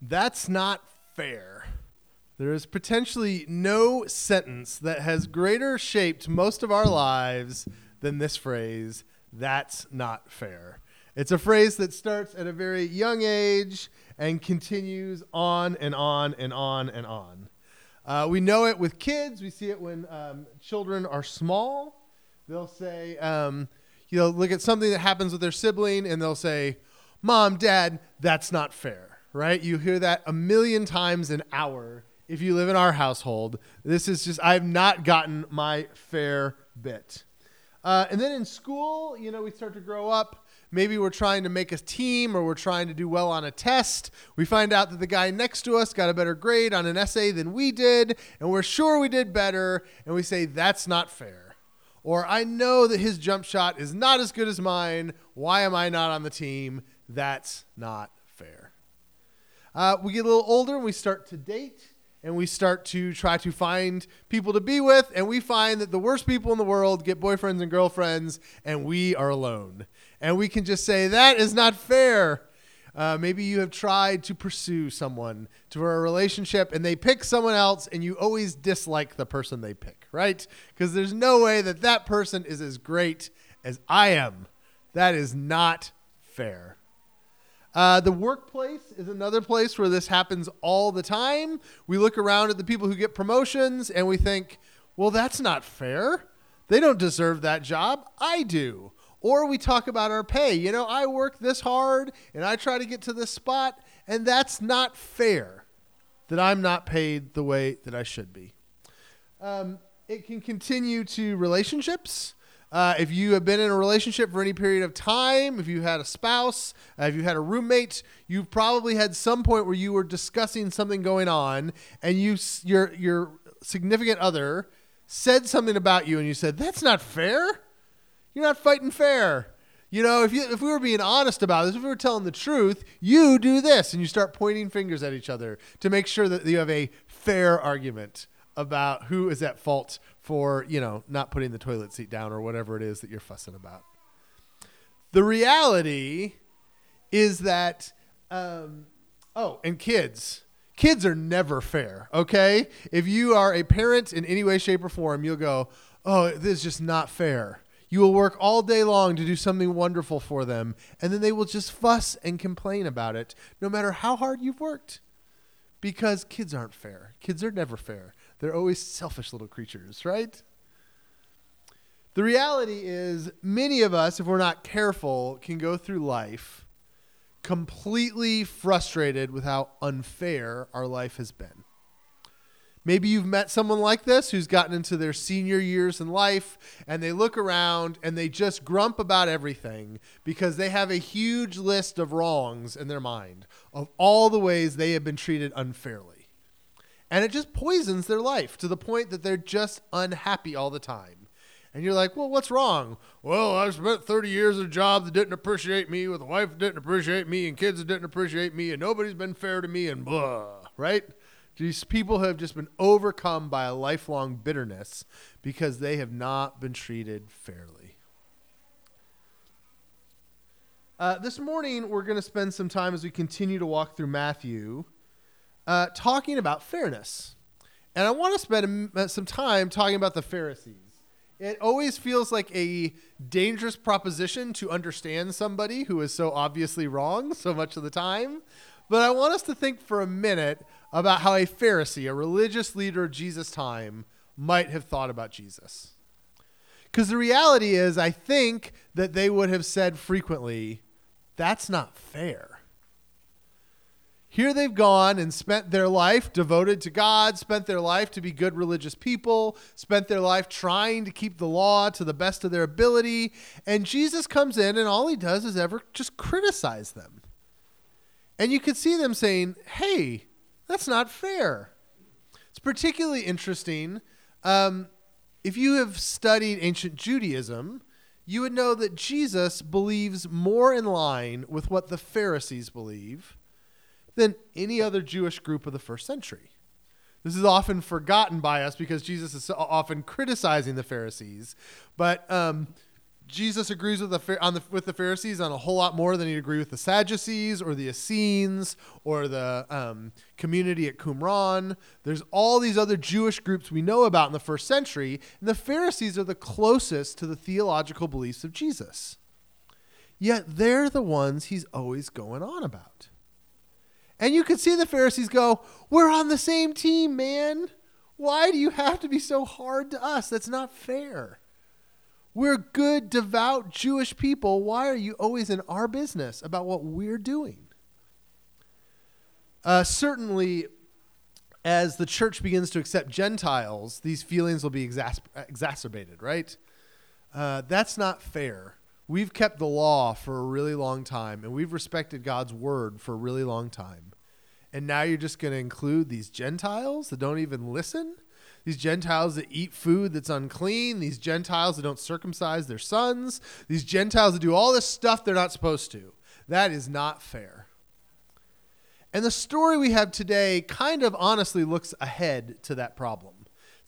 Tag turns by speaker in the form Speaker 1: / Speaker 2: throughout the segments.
Speaker 1: That's not fair. There is potentially no sentence that has greater shaped most of our lives than this phrase, that's not fair. It's a phrase that starts at a very young age and continues on and on and on and on. Uh, we know it with kids. We see it when um, children are small. They'll say, um, you know, look at something that happens with their sibling and they'll say, Mom, Dad, that's not fair, right? You hear that a million times an hour if you live in our household. This is just, I've not gotten my fair bit. Uh, and then in school, you know, we start to grow up. Maybe we're trying to make a team or we're trying to do well on a test. We find out that the guy next to us got a better grade on an essay than we did, and we're sure we did better, and we say, that's not fair. Or I know that his jump shot is not as good as mine. Why am I not on the team? That's not. Uh, we get a little older and we start to date and we start to try to find people to be with, and we find that the worst people in the world get boyfriends and girlfriends, and we are alone. And we can just say, that is not fair. Uh, maybe you have tried to pursue someone to a relationship and they pick someone else and you always dislike the person they pick, right? Because there's no way that that person is as great as I am. That is not fair. Uh, the workplace is another place where this happens all the time. We look around at the people who get promotions and we think, well, that's not fair. They don't deserve that job. I do. Or we talk about our pay. You know, I work this hard and I try to get to this spot, and that's not fair that I'm not paid the way that I should be. Um, it can continue to relationships. Uh, if you have been in a relationship for any period of time, if you had a spouse, uh, if you had a roommate, you've probably had some point where you were discussing something going on, and you your your significant other said something about you, and you said that's not fair. You're not fighting fair. You know, if you if we were being honest about this, if we were telling the truth, you do this, and you start pointing fingers at each other to make sure that you have a fair argument about who is at fault for, you know, not putting the toilet seat down or whatever it is that you're fussing about. The reality is that, um, oh, and kids. Kids are never fair, okay? If you are a parent in any way, shape, or form, you'll go, oh, this is just not fair. You will work all day long to do something wonderful for them, and then they will just fuss and complain about it, no matter how hard you've worked. Because kids aren't fair. Kids are never fair. They're always selfish little creatures, right? The reality is, many of us, if we're not careful, can go through life completely frustrated with how unfair our life has been. Maybe you've met someone like this who's gotten into their senior years in life and they look around and they just grump about everything because they have a huge list of wrongs in their mind of all the ways they have been treated unfairly and it just poisons their life to the point that they're just unhappy all the time. And you're like, well, what's wrong? Well, I spent 30 years at a job that didn't appreciate me, with a wife that didn't appreciate me, and kids that didn't appreciate me, and nobody's been fair to me, and blah, right? These people have just been overcome by a lifelong bitterness because they have not been treated fairly. Uh, this morning, we're going to spend some time as we continue to walk through Matthew uh, talking about fairness. And I want to spend some time talking about the Pharisees. It always feels like a dangerous proposition to understand somebody who is so obviously wrong so much of the time. But I want us to think for a minute about how a Pharisee, a religious leader of Jesus' time, might have thought about Jesus. Because the reality is, I think that they would have said frequently, that's not fair. Here they've gone and spent their life devoted to God, spent their life to be good religious people, spent their life trying to keep the law to the best of their ability. And Jesus comes in and all he does is ever just criticize them. And you could see them saying, hey, that's not fair. It's particularly interesting. Um, if you have studied ancient Judaism, you would know that Jesus believes more in line with what the Pharisees believe than any other Jewish group of the first century. This is often forgotten by us because Jesus is often criticizing the Pharisees. But um, Jesus agrees with the, the, with the Pharisees on a whole lot more than he'd agree with the Sadducees or the Essenes or the um, community at Qumran. There's all these other Jewish groups we know about in the first century, and the Pharisees are the closest to the theological beliefs of Jesus. Yet they're the ones he's always going on about. And you could see the Pharisees go, We're on the same team, man. Why do you have to be so hard to us? That's not fair. We're good, devout Jewish people. Why are you always in our business about what we're doing? Uh, certainly, as the church begins to accept Gentiles, these feelings will be exasper- exacerbated, right? Uh, that's not fair. We've kept the law for a really long time, and we've respected God's word for a really long time. And now you're just going to include these Gentiles that don't even listen? these Gentiles that eat food that's unclean, these Gentiles that don't circumcise their sons, these Gentiles that do all this stuff they're not supposed to. That is not fair. And the story we have today kind of honestly looks ahead to that problem.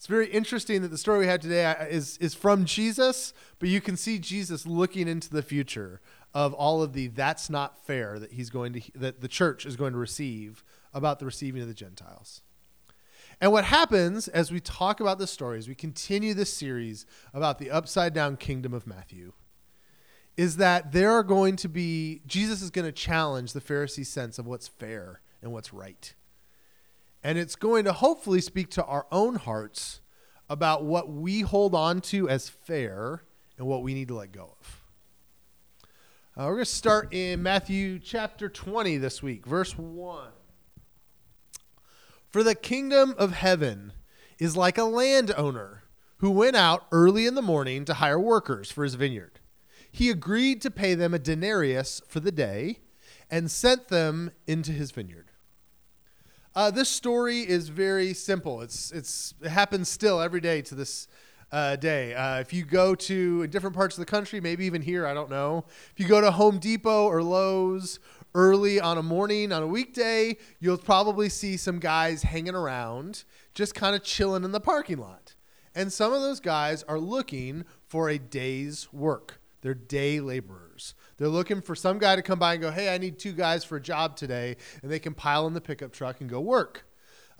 Speaker 1: It's very interesting that the story we have today uh, is, is from Jesus, but you can see Jesus looking into the future of all of the that's not fair that he's going to that the church is going to receive about the receiving of the Gentiles. And what happens as we talk about this story, as we continue this series about the upside down kingdom of Matthew, is that there are going to be, Jesus is going to challenge the Pharisee sense of what's fair and what's right. And it's going to hopefully speak to our own hearts about what we hold on to as fair and what we need to let go of. Uh, we're going to start in Matthew chapter 20 this week, verse 1. For the kingdom of heaven is like a landowner who went out early in the morning to hire workers for his vineyard. He agreed to pay them a denarius for the day and sent them into his vineyard. Uh, this story is very simple. It's, it's, it happens still every day to this uh, day. Uh, if you go to different parts of the country, maybe even here, I don't know. If you go to Home Depot or Lowe's early on a morning on a weekday, you'll probably see some guys hanging around, just kind of chilling in the parking lot. And some of those guys are looking for a day's work. They're day laborers. They're looking for some guy to come by and go, hey, I need two guys for a job today. And they can pile in the pickup truck and go work.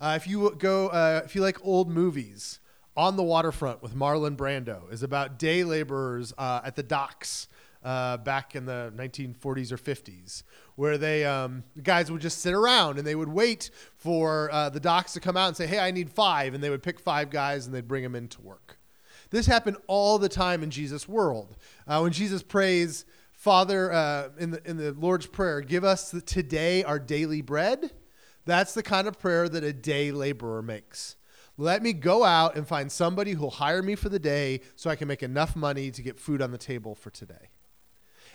Speaker 1: Uh, if you go, uh, if you like old movies, On the Waterfront with Marlon Brando is about day laborers uh, at the docks uh, back in the 1940s or 50s, where they um, guys would just sit around and they would wait for uh, the docs to come out and say, "Hey, I need five. and they would pick five guys and they'd bring them into work. This happened all the time in Jesus' world. Uh, when Jesus prays, "Father," uh, in the in the Lord's prayer, "Give us today our daily bread." That's the kind of prayer that a day laborer makes. Let me go out and find somebody who'll hire me for the day so I can make enough money to get food on the table for today.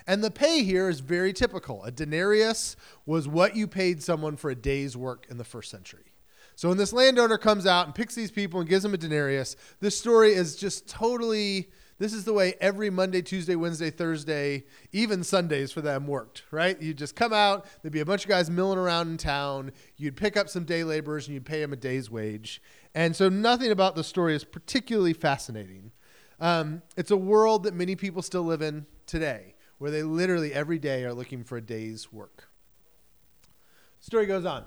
Speaker 1: And the pay here is very typical. A denarius was what you paid someone for a day's work in the first century. So when this landowner comes out and picks these people and gives them a denarius, this story is just totally this is the way every Monday, Tuesday, Wednesday, Thursday, even Sundays for them worked, right? You'd just come out, there'd be a bunch of guys milling around in town, you'd pick up some day laborers and you'd pay them a day's wage. And so nothing about the story is particularly fascinating. Um, it's a world that many people still live in today where they literally every day are looking for a day's work. Story goes on.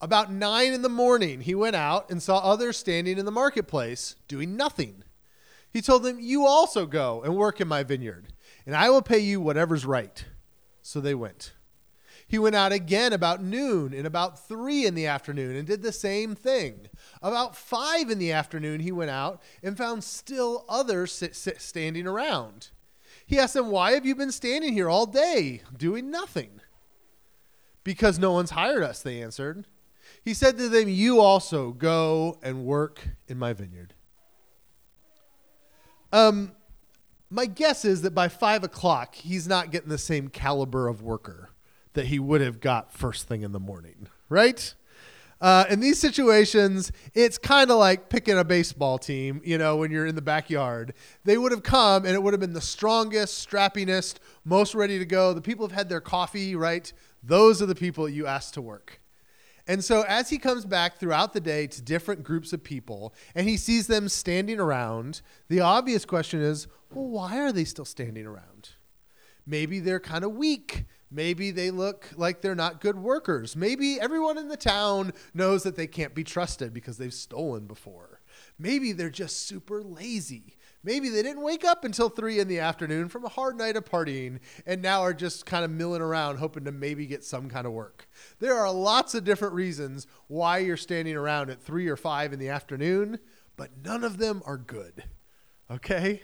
Speaker 1: About nine in the morning, he went out and saw others standing in the marketplace doing nothing. He told them, You also go and work in my vineyard, and I will pay you whatever's right. So they went. He went out again about noon and about three in the afternoon and did the same thing. About five in the afternoon, he went out and found still others sit, sit, standing around. He asked them, Why have you been standing here all day doing nothing? Because no one's hired us, they answered. He said to them, You also go and work in my vineyard. Um, my guess is that by five o'clock, he's not getting the same caliber of worker that he would have got first thing in the morning, right? Uh, in these situations, it's kind of like picking a baseball team, you know, when you're in the backyard. They would have come and it would have been the strongest, strappingest, most ready to go. The people have had their coffee, right? Those are the people you ask to work. And so as he comes back throughout the day to different groups of people and he sees them standing around, the obvious question is, well, why are they still standing around? Maybe they're kind of weak. Maybe they look like they're not good workers. Maybe everyone in the town knows that they can't be trusted because they've stolen before. Maybe they're just super lazy. Maybe they didn't wake up until three in the afternoon from a hard night of partying and now are just kind of milling around hoping to maybe get some kind of work. There are lots of different reasons why you're standing around at three or five in the afternoon, but none of them are good. Okay?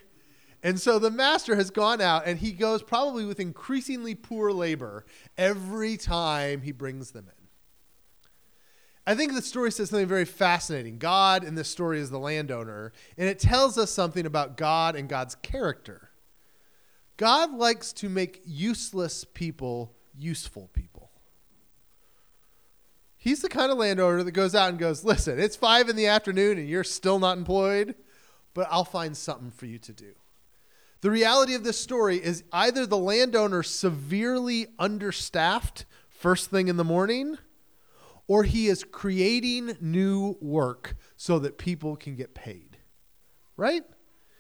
Speaker 1: And so the master has gone out and he goes probably with increasingly poor labor every time he brings them in. I think the story says something very fascinating. God in this story is the landowner, and it tells us something about God and God's character. God likes to make useless people useful people. He's the kind of landowner that goes out and goes, Listen, it's five in the afternoon and you're still not employed, but I'll find something for you to do. The reality of this story is either the landowner severely understaffed first thing in the morning, or he is creating new work so that people can get paid. Right?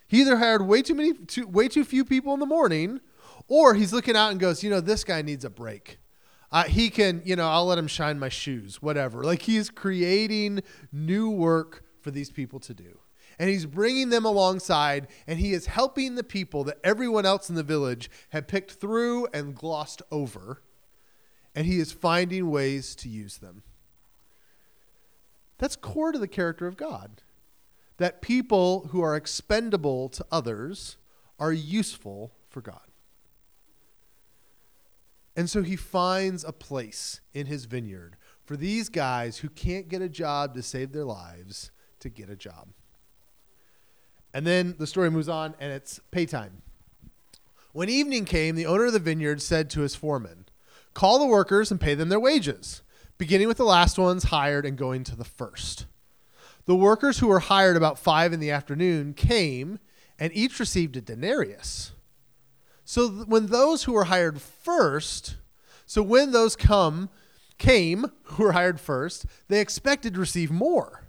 Speaker 1: He either hired way too many too, way too few people in the morning, or he's looking out and goes, you know, this guy needs a break. Uh, he can, you know, I'll let him shine my shoes, whatever. Like he's creating new work for these people to do and he's bringing them alongside, and he is helping the people that everyone else in the village had picked through and glossed over, and he is finding ways to use them. That's core to the character of God. That people who are expendable to others are useful for God. And so he finds a place in his vineyard for these guys who can't get a job to save their lives to get a job. And then the story moves on, and it's pay time. When evening came, the owner of the vineyard said to his foreman, Call the workers and pay them their wages, beginning with the last ones hired and going to the first. The workers who were hired about five in the afternoon came, and each received a denarius. So th- when those who were hired first, so when those come came who were hired first, they expected to receive more.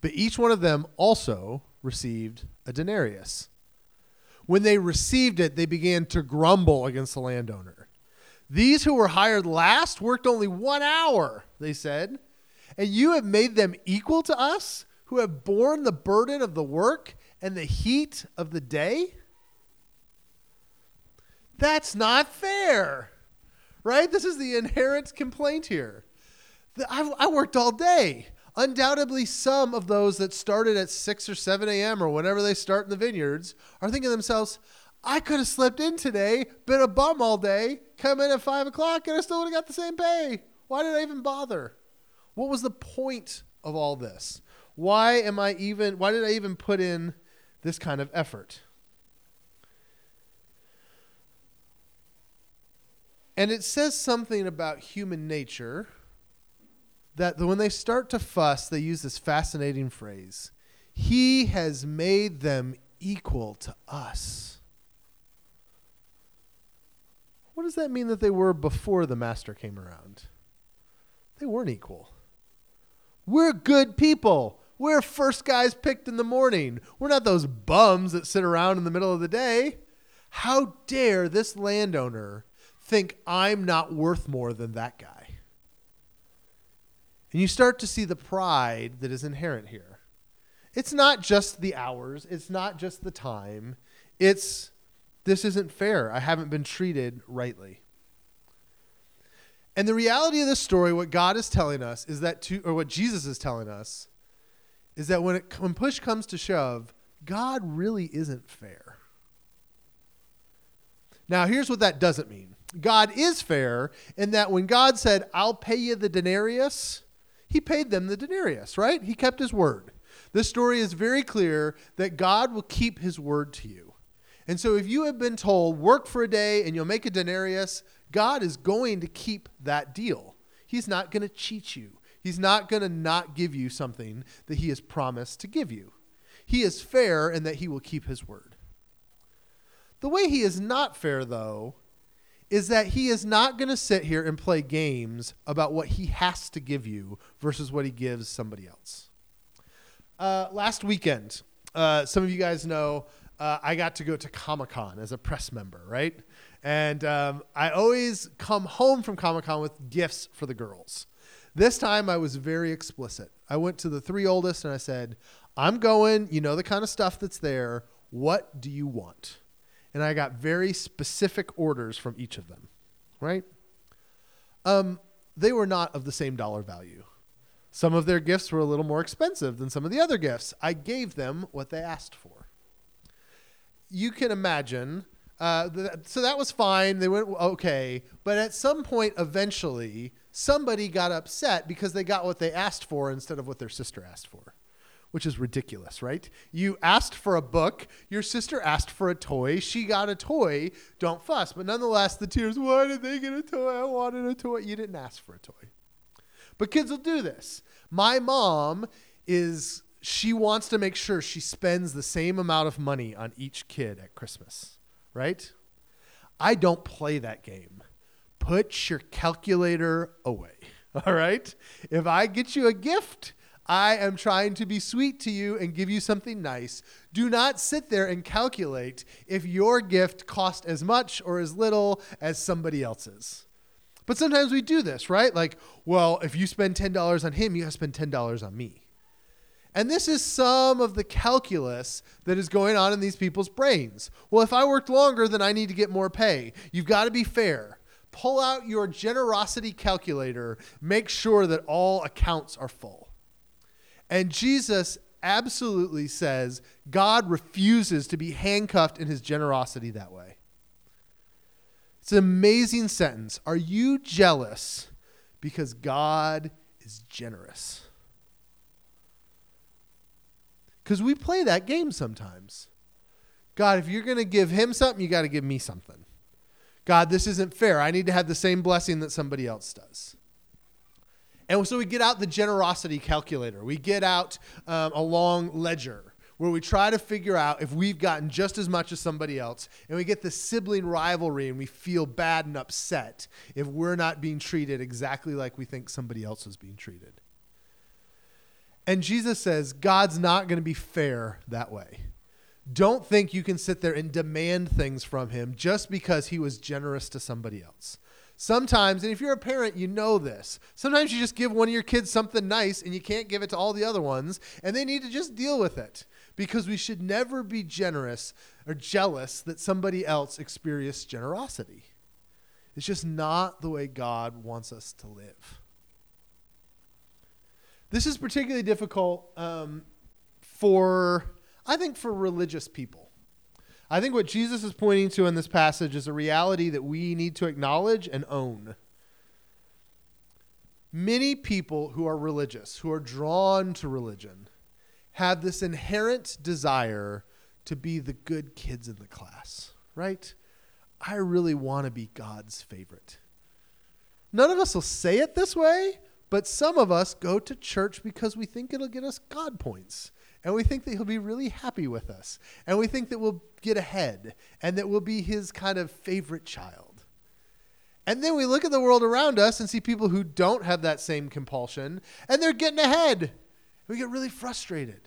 Speaker 1: But each one of them also received a denarius. When they received it, they began to grumble against the landowner. These who were hired last worked only one hour, they said, and you have made them equal to us who have borne the burden of the work and the heat of the day? That's not fair, right? This is the inherent complaint here. I, worked all day undoubtedly some of those that started at 6 or 7 a.m. or whenever they start in the vineyards are thinking to themselves, I could have slept in today, been a bum all day, come in at 5 o'clock, and I still would have got the same pay. Why did I even bother? What was the point of all this? Why am I even, why did I even put in this kind of effort? And it says something about human nature that when they start to fuss, they use this fascinating phrase He has made them equal to us. What does that mean that they were before the master came around? They weren't equal. We're good people. We're first guys picked in the morning. We're not those bums that sit around in the middle of the day. How dare this landowner think I'm not worth more than that guy? And you start to see the pride that is inherent here. It's not just the hours, it's not just the time. It's this isn't fair. I haven't been treated rightly. And the reality of this story, what God is telling us is that to, or what Jesus is telling us, is that when it when push comes to shove, God really isn't fair. Now, here's what that doesn't mean. God is fair in that when God said, "I'll pay you the denarius," he paid them the denarius, right? He kept his word. This story is very clear that God will keep his word to you. And so if you have been told, work for a day and you'll make a denarius, God is going to keep that deal. He's not going to cheat you. He's not going to not give you something that he has promised to give you. He is fair in that he will keep his word. The way he is not fair, though, is that he is not going to sit here and play games about what he has to give you versus what he gives somebody else. Uh, last weekend, uh, some of you guys know uh, I got to go to Comic Con as a press member, right? And um, I always come home from Comic Con with gifts for the girls. This time I was very explicit. I went to the three oldest and I said, I'm going, you know, the kind of stuff that's there. What do you want? And I got very specific orders from each of them, right? Um, they were not of the same dollar value. Some of their gifts were a little more expensive than some of the other gifts. I gave them what they asked for. You can imagine. Uh, th- so that was fine. They went okay. But at some point, eventually, somebody got upset because they got what they asked for instead of what their sister asked for which is ridiculous, right? You asked for a book, your sister asked for a toy, she got a toy, don't fuss. But nonetheless, the tears, why did they get a toy? I wanted a toy. You didn't ask for a toy. But kids will do this. My mom is, she wants to make sure she spends the same amount of money on each kid at Christmas, right? I don't play that game. Put your calculator away, all right? If I get you a gift, I am trying to be sweet to you and give you something nice. Do not sit there and calculate if your gift cost as much or as little as somebody else's. But sometimes we do this, right? Like, well, if you spend $10 on him, you have to spend $10 on me. And this is some of the calculus that is going on in these people's brains. Well, if I worked longer, then I need to get more pay. You've got to be fair. Pull out your generosity calculator, make sure that all accounts are full. And Jesus absolutely says God refuses to be handcuffed in his generosity that way. It's an amazing sentence. Are you jealous because God is generous? Because we play that game sometimes. God, if you're going to give him something, you got to give me something. God, this isn't fair. I need to have the same blessing that somebody else does. And so we get out the generosity calculator. We get out um, a long ledger where we try to figure out if we've gotten just as much as somebody else. And we get the sibling rivalry and we feel bad and upset if we're not being treated exactly like we think somebody else is being treated. And Jesus says God's not going to be fair that way. Don't think you can sit there and demand things from him just because he was generous to somebody else. Sometimes, and if you're a parent, you know this. Sometimes you just give one of your kids something nice and you can't give it to all the other ones, and they need to just deal with it because we should never be generous or jealous that somebody else experienced generosity. It's just not the way God wants us to live. This is particularly difficult um, for, I think, for religious people. I think what Jesus is pointing to in this passage is a reality that we need to acknowledge and own. Many people who are religious, who are drawn to religion, have this inherent desire to be the good kids in the class, right? I really want to be God's favorite. None of us will say it this way, but some of us go to church because we think it'll get us God points and we think that he'll be really happy with us. And we think that we'll get ahead and that we'll be his kind of favorite child. And then we look at the world around us and see people who don't have that same compulsion and they're getting ahead. We get really frustrated.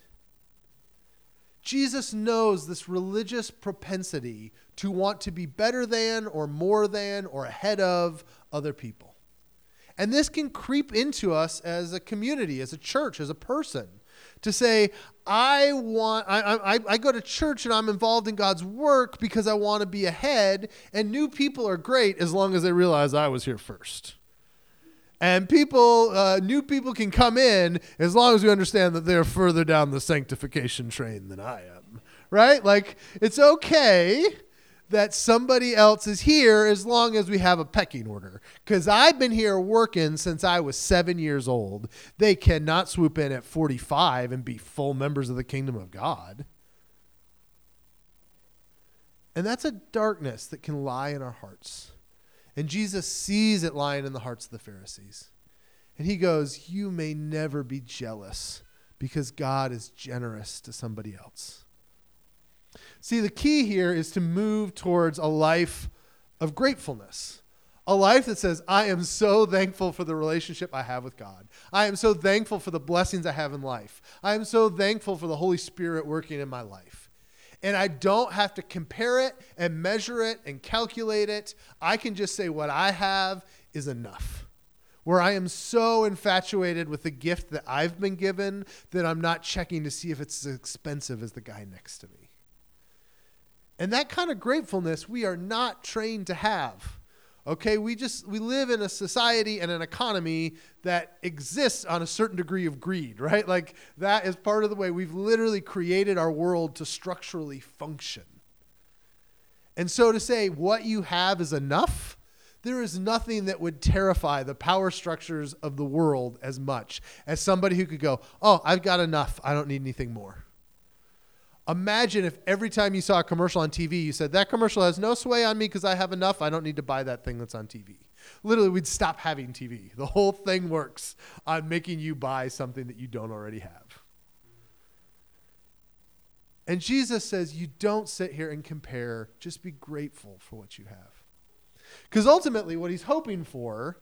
Speaker 1: Jesus knows this religious propensity to want to be better than or more than or ahead of other people. And this can creep into us as a community, as a church, as a person to say, I want, I, I, I go to church and I'm involved in God's work because I want to be ahead, and new people are great as long as they realize I was here first. And people, uh, new people can come in as long as we understand that they're further down the sanctification train than I am, right? Like, it's okay that somebody else is here as long as we have a pecking order. Because I've been here working since I was seven years old. They cannot swoop in at 45 and be full members of the kingdom of God. And that's a darkness that can lie in our hearts. And Jesus sees it lying in the hearts of the Pharisees. And he goes, You may never be jealous because God is generous to somebody else. See, the key here is to move towards a life of gratefulness. A life that says, I am so thankful for the relationship I have with God. I am so thankful for the blessings I have in life. I am so thankful for the Holy Spirit working in my life. and I don't have to compare it and measure it and calculate it. I can just say what I have is enough. Where I am so infatuated with the gift that I've been given that I'm not checking to see if it's as expensive as the guy next to me. And that kind of gratefulness we are not trained to have. Okay, we just we live in a society and an economy that exists on a certain degree of greed, right? Like that is part of the way we've literally created our world to structurally function. And so to say what you have is enough, there is nothing that would terrify the power structures of the world as much as somebody who could go, "Oh, I've got enough. I don't need anything more." Imagine if every time you saw a commercial on TV, you said, That commercial has no sway on me because I have enough. I don't need to buy that thing that's on TV. Literally, we'd stop having TV. The whole thing works on making you buy something that you don't already have. And Jesus says, You don't sit here and compare, just be grateful for what you have. Because ultimately, what he's hoping for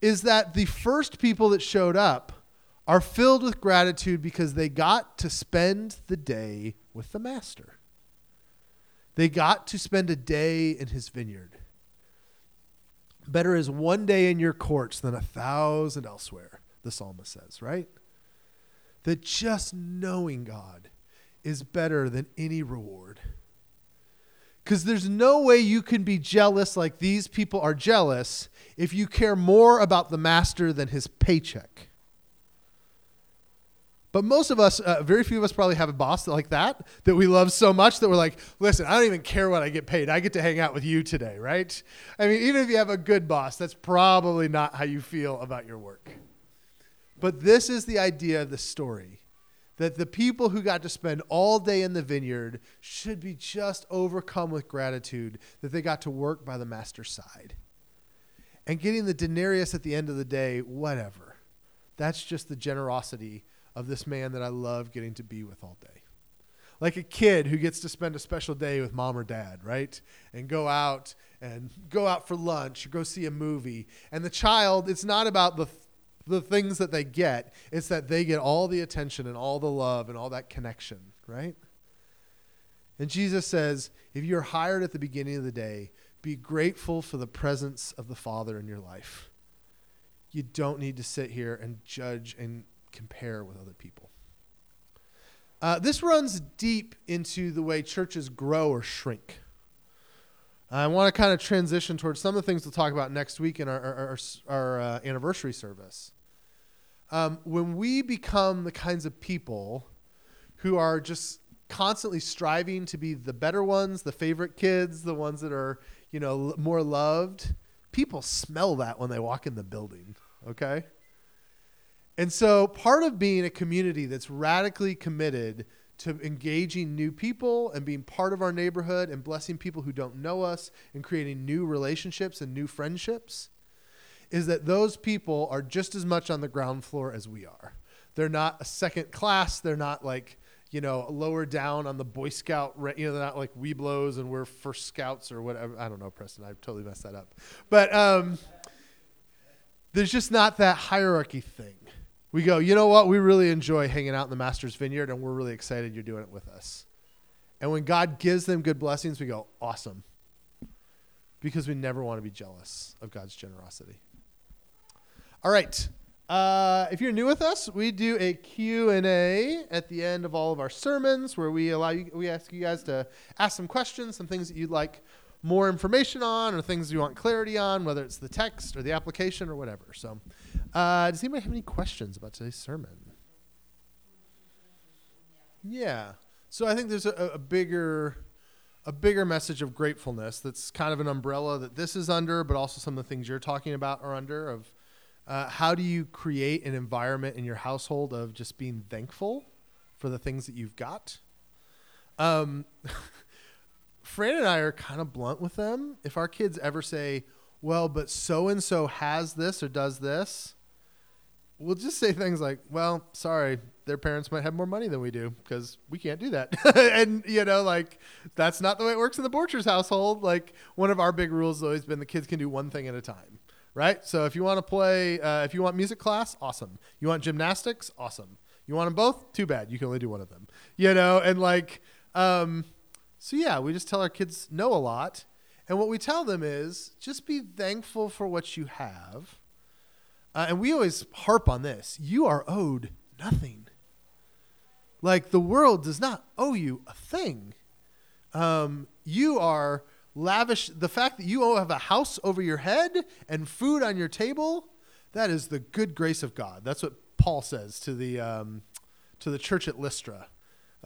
Speaker 1: is that the first people that showed up are filled with gratitude because they got to spend the day with the master. They got to spend a day in his vineyard. Better is one day in your courts than a thousand elsewhere, the psalmist says, right? That just knowing God is better than any reward. Because there's no way you can be jealous like these people are jealous if you care more about the master than his paycheck. But most of us, uh, very few of us probably have a boss like that, that we love so much that we're like, listen, I don't even care what I get paid. I get to hang out with you today, right? I mean, even if you have a good boss, that's probably not how you feel about your work. But this is the idea of the story that the people who got to spend all day in the vineyard should be just overcome with gratitude that they got to work by the master's side. And getting the denarius at the end of the day, whatever. That's just the generosity of this man that I love getting to be with all day. Like a kid who gets to spend a special day with mom or dad, right? And go out and go out for lunch or go see a movie. And the child, it's not about the the things that they get, it's that they get all the attention and all the love and all that connection, right? And Jesus says, if you're hired at the beginning of the day, be grateful for the presence of the Father in your life. You don't need to sit here and judge and compare with other people. Uh, this runs deep into the way churches grow or shrink. I want to kind of transition towards some of the things we'll talk about next week in our, our, our, our uh, anniversary service. Um, when we become the kinds of people who are just constantly striving to be the better ones, the favorite kids, the ones that are, you know, more loved, people smell that when they walk in the building, okay? And so, part of being a community that's radically committed to engaging new people and being part of our neighborhood and blessing people who don't know us and creating new relationships and new friendships is that those people are just as much on the ground floor as we are. They're not a second class, they're not like, you know, lower down on the Boy Scout, you know, they're not like Webelos and we're first scouts or whatever. I don't know, Preston, I totally messed that up. But um, there's just not that hierarchy thing we go, you know what? We really enjoy hanging out in the Master's Vineyard, and we're really excited you're doing it with us. And when God gives them good blessings, we go, awesome. Because we never want to be jealous of God's generosity. All right. Uh, if you're new with us, we do a Q&A at the end of all of our sermons where we allow you, we ask you guys to ask some questions, some things that you'd like more information on or things you want clarity on, whether it's the text or the application or whatever. So, uh, does anybody have any questions about today's sermon? Yeah. So I think there's a, a bigger a bigger message of gratefulness that's kind of an umbrella that this is under, but also some of the things you're talking about are under of uh, how do you create an environment in your household of just being thankful for the things that you've got? Um, Fran and I are kind of blunt with them. If our kids ever say, well, but so and so has this or does this, we'll just say things like, well, sorry, their parents might have more money than we do because we can't do that. and, you know, like, that's not the way it works in the Borchers household. Like, one of our big rules has always been the kids can do one thing at a time, right? So if you want to play, uh, if you want music class, awesome. You want gymnastics, awesome. You want them both? Too bad. You can only do one of them, you know, and like, Um, so yeah, we just tell our kids no a lot, and what we tell them is just be thankful for what you have. Uh, and we always harp on this: you are owed nothing. Like the world does not owe you a thing. Um, you are lavish. The fact that you have a house over your head and food on your table, that is the good grace of God. That's what Paul says to the um, to the church at Lystra.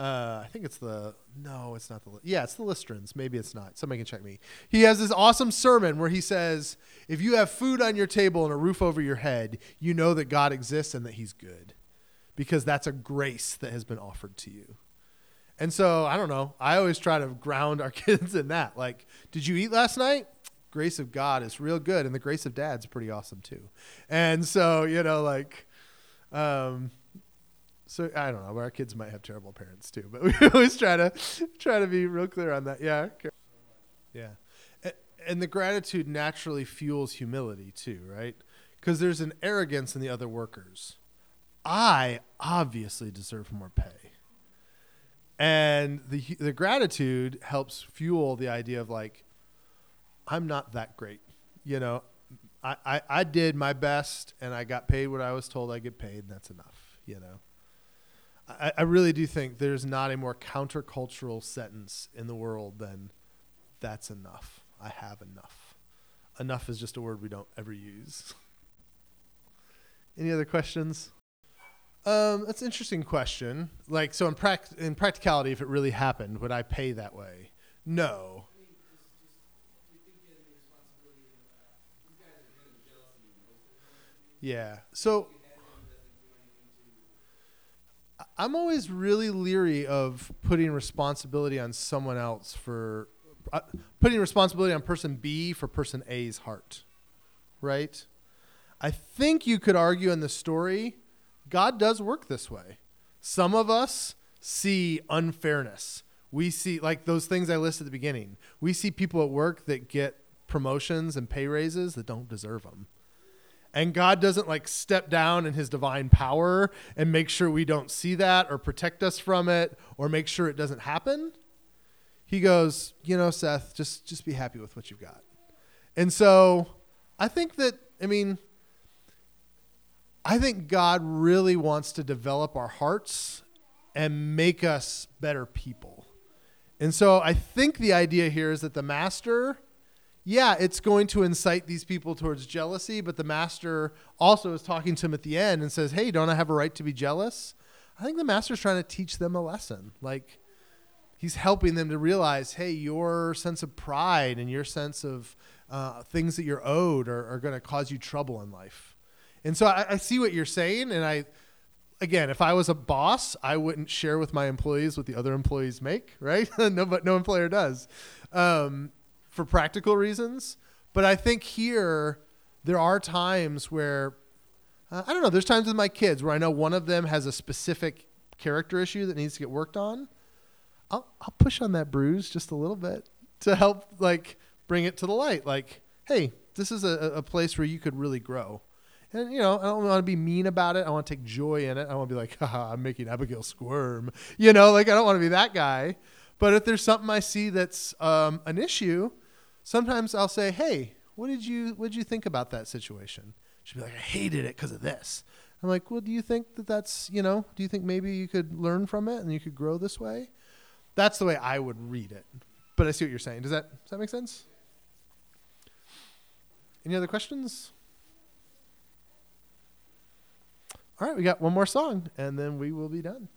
Speaker 1: Uh, I think it's the no, it's not the yeah, it's the Lystrans. Maybe it's not. Somebody can check me. He has this awesome sermon where he says, "If you have food on your table and a roof over your head, you know that God exists and that He's good, because that's a grace that has been offered to you." And so I don't know. I always try to ground our kids in that. Like, did you eat last night? Grace of God is real good, and the grace of Dad's pretty awesome too. And so you know, like, um, so I don't know. Our kids might have terrible parents too, but we always try to try to be real clear on that. Yeah, yeah. And the gratitude naturally fuels humility too, right? Because there's an arrogance in the other workers. I obviously deserve more pay, and the the gratitude helps fuel the idea of like, I'm not that great, you know. I, I, I did my best and I got paid what I was told I get paid, and that's enough, you know. I, I really do think there's not a more countercultural sentence in the world than that's enough. I have enough. Enough is just a word we don't ever use. Any other questions? Um, that's an interesting question. Like, so in, pract- in practicality, if it really happened, would I pay that way? No. Yeah. So I'm always really leery of putting responsibility on someone else for uh, putting responsibility on person B for person A's heart. Right? I think you could argue in the story God does work this way. Some of us see unfairness. We see like those things I listed at the beginning. We see people at work that get promotions and pay raises that don't deserve them and God doesn't like step down in his divine power and make sure we don't see that or protect us from it or make sure it doesn't happen. He goes, "You know, Seth, just just be happy with what you've got." And so, I think that I mean I think God really wants to develop our hearts and make us better people. And so I think the idea here is that the master yeah, it's going to incite these people towards jealousy, but the master also is talking to him at the end and says, Hey, don't I have a right to be jealous? I think the master's trying to teach them a lesson. Like, he's helping them to realize, hey, your sense of pride and your sense of uh, things that you're owed are, are going to cause you trouble in life. And so I, I see what you're saying. And I, again, if I was a boss, I wouldn't share with my employees what the other employees make, right? no, but no employer does. Um, for practical reasons. But I think here there are times where uh, I don't know. There's times with my kids where I know one of them has a specific character issue that needs to get worked on. I'll I'll push on that bruise just a little bit to help like bring it to the light. Like, hey, this is a, a place where you could really grow. And you know, I don't want to be mean about it. I want to take joy in it. I want to be like, Haha, I'm making Abigail squirm. You know, like I don't want to be that guy. But if there's something I see that's um, an issue, sometimes I'll say, "Hey, what did you what did you think about that situation?" She'll be like, "I hated it because of this." I'm like, "Well, do you think that that's you know? Do you think maybe you could learn from it and you could grow this way?" That's the way I would read it. But I see what you're saying. Does that does that make sense? Any other questions? All right, we got one more song, and then we will be done.